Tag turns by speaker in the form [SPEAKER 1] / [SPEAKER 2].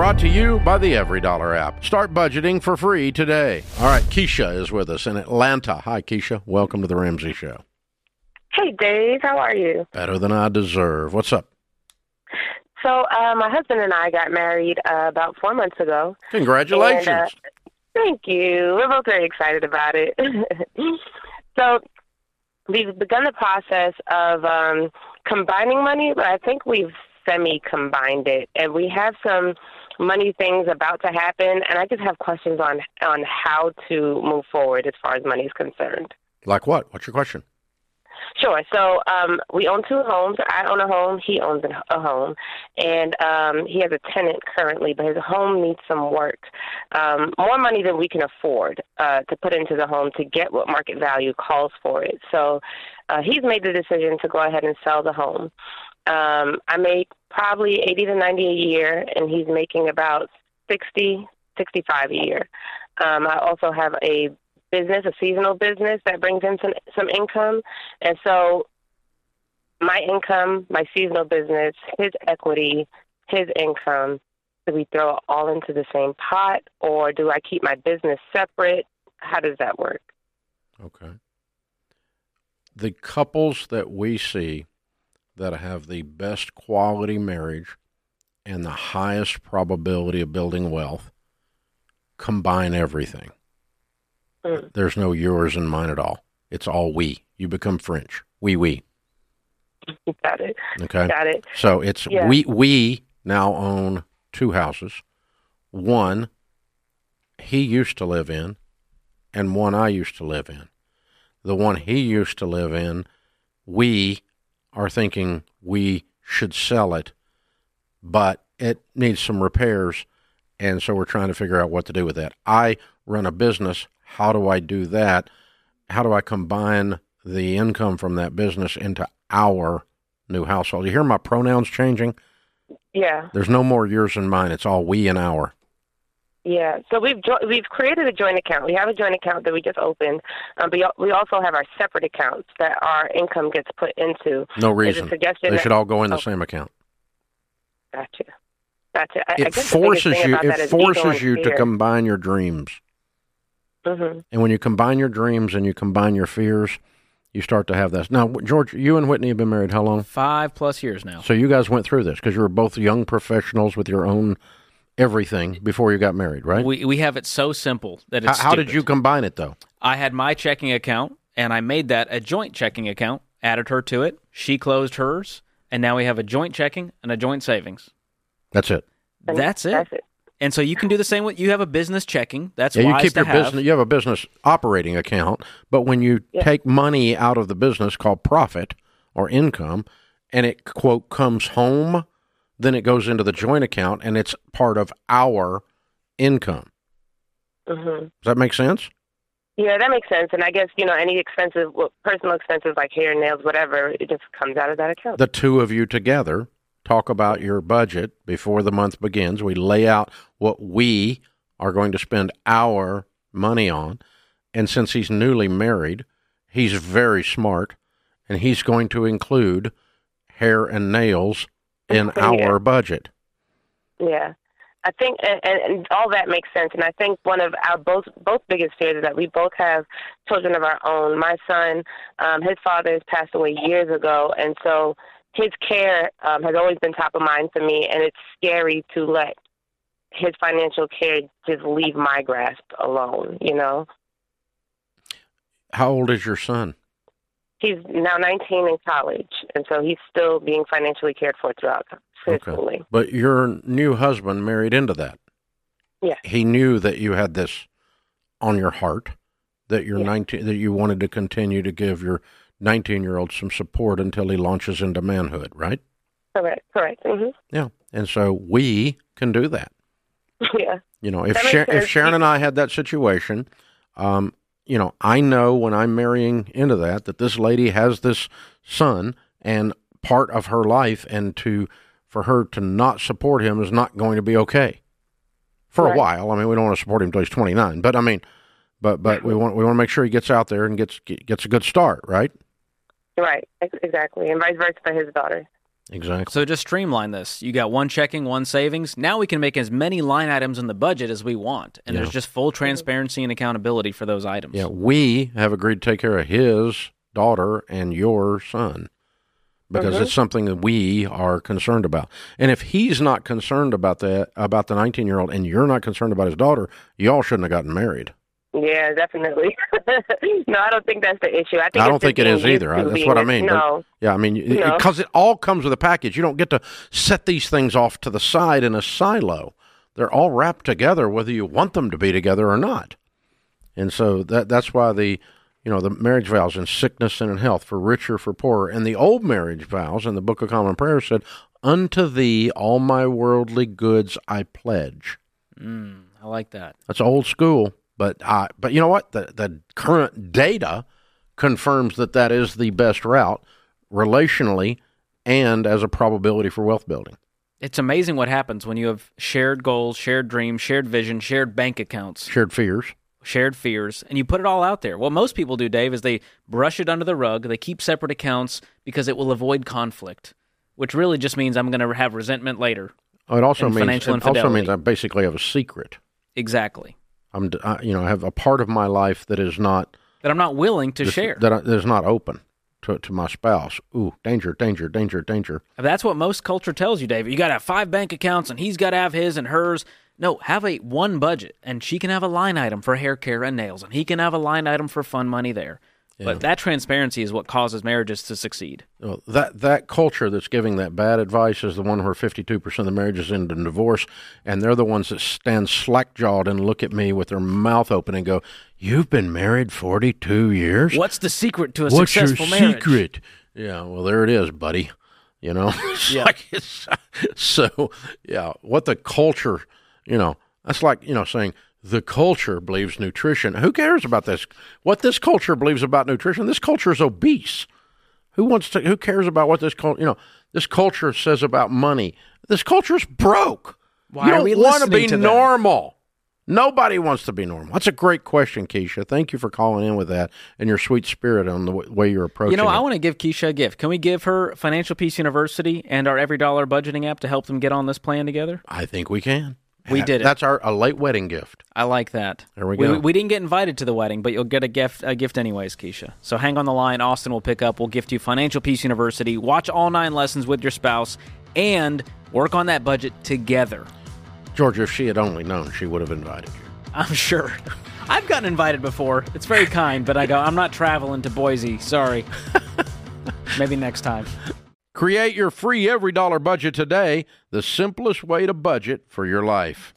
[SPEAKER 1] brought to you by the Every Dollar app. Start budgeting for free today. All right, Keisha is with us in Atlanta. Hi, Keisha. Welcome to the Ramsey Show.
[SPEAKER 2] Hey, Dave. How are you?
[SPEAKER 1] Better than I deserve. What's up?
[SPEAKER 2] So, uh, my husband and I got married uh, about four months ago.
[SPEAKER 1] Congratulations.
[SPEAKER 2] And, uh, thank you. We're both very excited about it. so, we've begun the process of um, combining money, but I think we've semi combined it. And we have some money things about to happen, and I just have questions on on how to move forward as far as money is concerned.
[SPEAKER 1] Like what? What's your question?
[SPEAKER 2] Sure. So um, we own two homes. I own a home. He owns a home, and um, he has a tenant currently, but his home needs some work, um, more money than we can afford uh, to put into the home to get what market value calls for it. So uh, he's made the decision to go ahead and sell the home. Um, I make probably eighty to ninety a year, and he's making about sixty, sixty-five a year. Um, I also have a business, a seasonal business that brings in some some income, and so my income, my seasonal business, his equity, his income. Do we throw it all into the same pot, or do I keep my business separate? How does that work?
[SPEAKER 1] Okay. The couples that we see that have the best quality marriage and the highest probability of building wealth combine everything. Mm. There's no yours and mine at all. It's all we. You become French. We we.
[SPEAKER 2] Got it.
[SPEAKER 1] Okay.
[SPEAKER 2] Got it.
[SPEAKER 1] So it's yeah. we we now own two houses. One he used to live in and one I used to live in. The one he used to live in, we are thinking we should sell it, but it needs some repairs and so we're trying to figure out what to do with that. I run a business how do I do that? How do I combine the income from that business into our new household? You hear my pronouns changing?
[SPEAKER 2] Yeah.
[SPEAKER 1] There's no more yours and mine. It's all we and our.
[SPEAKER 2] Yeah, so we've jo- we've created a joint account. We have a joint account that we just opened, um, but we also have our separate accounts that our income gets put into.
[SPEAKER 1] No reason. They
[SPEAKER 2] that,
[SPEAKER 1] should all go in the oh, same account.
[SPEAKER 2] Gotcha. Gotcha. I,
[SPEAKER 1] it
[SPEAKER 2] I
[SPEAKER 1] forces you. It forces you to combine your dreams.
[SPEAKER 2] Mm-hmm.
[SPEAKER 1] And when you combine your dreams and you combine your fears, you start to have this. Now, George, you and Whitney have been married how long?
[SPEAKER 3] Five plus years now.
[SPEAKER 1] So you guys went through this because you were both young professionals with your own everything before you got married, right?
[SPEAKER 3] We we have it so simple that it's.
[SPEAKER 1] How, how did you combine it though?
[SPEAKER 3] I had my checking account and I made that a joint checking account. Added her to it. She closed hers, and now we have a joint checking and a joint savings.
[SPEAKER 1] That's it.
[SPEAKER 3] That's it.
[SPEAKER 2] That's it.
[SPEAKER 3] And so you can do the same with you have a business checking. That's
[SPEAKER 1] yeah,
[SPEAKER 3] you
[SPEAKER 1] keep your
[SPEAKER 3] have.
[SPEAKER 1] business. You have a business operating account, but when you yeah. take money out of the business called profit or income, and it quote comes home, then it goes into the joint account, and it's part of our income.
[SPEAKER 2] Mm-hmm. Does
[SPEAKER 1] that make sense?
[SPEAKER 2] Yeah, that makes sense. And I guess you know any expensive, personal expenses like hair, nails, whatever, it just comes out of that account.
[SPEAKER 1] The two of you together talk about your budget before the month begins. We lay out what we are going to spend our money on. And since he's newly married, he's very smart and he's going to include hair and nails in yeah. our budget.
[SPEAKER 2] Yeah. I think, and, and, all that makes sense. And I think one of our both both biggest fears is that we both have children of our own. My son, um, his father has passed away years ago, and so his care um, has always been top of mind for me, and it's scary to let his financial care just leave my grasp alone. You know.
[SPEAKER 1] How old is your son?
[SPEAKER 2] He's now 19 in college, and so he's still being financially cared for throughout his
[SPEAKER 1] Okay. But your new husband married into that.
[SPEAKER 2] Yeah.
[SPEAKER 1] He knew that you had this on your heart, that you're yeah. 19, that you wanted to continue to give your 19 year old some support until he launches into manhood, right?
[SPEAKER 2] Correct, correct. Mm-hmm.
[SPEAKER 1] Yeah. And so we can do that.
[SPEAKER 2] Yeah.
[SPEAKER 1] You know, if, if Sharon and I had that situation, um, you know, I know when I'm marrying into that, that this lady has this son and part of her life, and to, for her to not support him is not going to be okay for right. a while. I mean, we don't want to support him until he's 29, but I mean, but but we want we want to make sure he gets out there and gets gets a good start, right?
[SPEAKER 2] Right, exactly, and vice versa for his daughter.
[SPEAKER 1] Exactly.
[SPEAKER 3] So just streamline this. You got one checking, one savings. Now we can make as many line items in the budget as we want, and there's just full transparency and accountability for those items.
[SPEAKER 1] Yeah, we have agreed to take care of his daughter and your son because it's something that we are concerned about. And if he's not concerned about that, about the 19 year old, and you're not concerned about his daughter, y'all shouldn't have gotten married.
[SPEAKER 2] Yeah, definitely. no, I don't think that's the issue. I think
[SPEAKER 1] I don't think it is either. I- that's what I mean, but-
[SPEAKER 2] No,
[SPEAKER 1] Yeah, I mean,
[SPEAKER 2] No.
[SPEAKER 1] because it, all comes with a package. You don't get to set these things off to the side in a silo. They're all wrapped together, whether you want them to be together or not. And so that that's why the you know the marriage vows in sickness and in health, for richer, for poorer, and the old marriage vows in the Book of Common Prayer said, "Unto thee all my worldly goods I pledge."
[SPEAKER 3] Mm, I like that.
[SPEAKER 1] That's old school, but uh, but you know what? The the current data confirms that that is the best route relationally and as a probability for wealth building.
[SPEAKER 3] It's amazing what happens when you have shared goals, shared dreams, shared vision, shared bank accounts,
[SPEAKER 1] Shared fears.
[SPEAKER 3] shared fears, and you put it all out there. What most people do, Dave, is they brush it under the rug. They keep separate accounts because it will avoid conflict, which really just means I'm going to have resentment later.
[SPEAKER 1] Oh, it also means
[SPEAKER 3] financial
[SPEAKER 1] it also means I basically have a secret.
[SPEAKER 3] Exactly.
[SPEAKER 1] I'm I, you know I have a part of my life that is not
[SPEAKER 3] That I'm not willing to
[SPEAKER 1] that-
[SPEAKER 3] share.
[SPEAKER 1] that, I, that is not open to to my spouse. Ooh, danger, danger, danger, danger.
[SPEAKER 3] That's what most culture tells you, David. You got to have five bank accounts, and he's got to have his and hers. No, have a one budget, and she can have a line item for hair care and nails, and he can have a line item for fun money there. But that transparency is what causes marriages to succeed.
[SPEAKER 1] Well, that that culture that's giving that bad advice is the one where fifty two percent of the marriages end in divorce, and they're the ones that stand slack jawed and look at me with their mouth open and go, "You've been married forty two years.
[SPEAKER 3] What's the secret to a
[SPEAKER 1] What's your
[SPEAKER 3] successful marriage?
[SPEAKER 1] secret?" Yeah, well, there it is, buddy. You know,
[SPEAKER 3] Yeah.
[SPEAKER 1] like it's so. Yeah, what the culture, you know, that's like you know saying the culture believes nutrition. Who cares about this? What this culture believes about nutrition? This culture is obese. Who wants to? Who cares about what this culture? You know, this culture says about money. This culture is broke.
[SPEAKER 3] Why
[SPEAKER 1] you don't
[SPEAKER 3] we
[SPEAKER 1] want to be
[SPEAKER 3] to
[SPEAKER 1] normal. Nobody wants to be normal. That's a great question, Keisha. Thank you for calling in with that and your sweet spirit on the w- way you're approaching
[SPEAKER 3] You know,
[SPEAKER 1] it.
[SPEAKER 3] I want to give Keisha a gift. Can we give her Financial Peace University and our Every Dollar budgeting app to help them get on this plan together?
[SPEAKER 1] I think we can.
[SPEAKER 3] We did it.
[SPEAKER 1] That's our a late wedding gift.
[SPEAKER 3] I like that.
[SPEAKER 1] There we
[SPEAKER 3] We,
[SPEAKER 1] go.
[SPEAKER 3] we didn't get invited to the wedding, but you'll get a gift a gift anyways, Keisha. So hang on the line. Austin will pick up. We'll gift you Financial Peace University. Watch all nine lessons with your spouse and work on that budget together.
[SPEAKER 1] Georgia, if she had only known, she would have invited you.
[SPEAKER 3] I'm sure. I've gotten invited before. It's very kind, but I go, I'm not traveling to Boise. Sorry. Maybe next time.
[SPEAKER 1] Create your free every dollar budget today, the simplest way to budget for your life.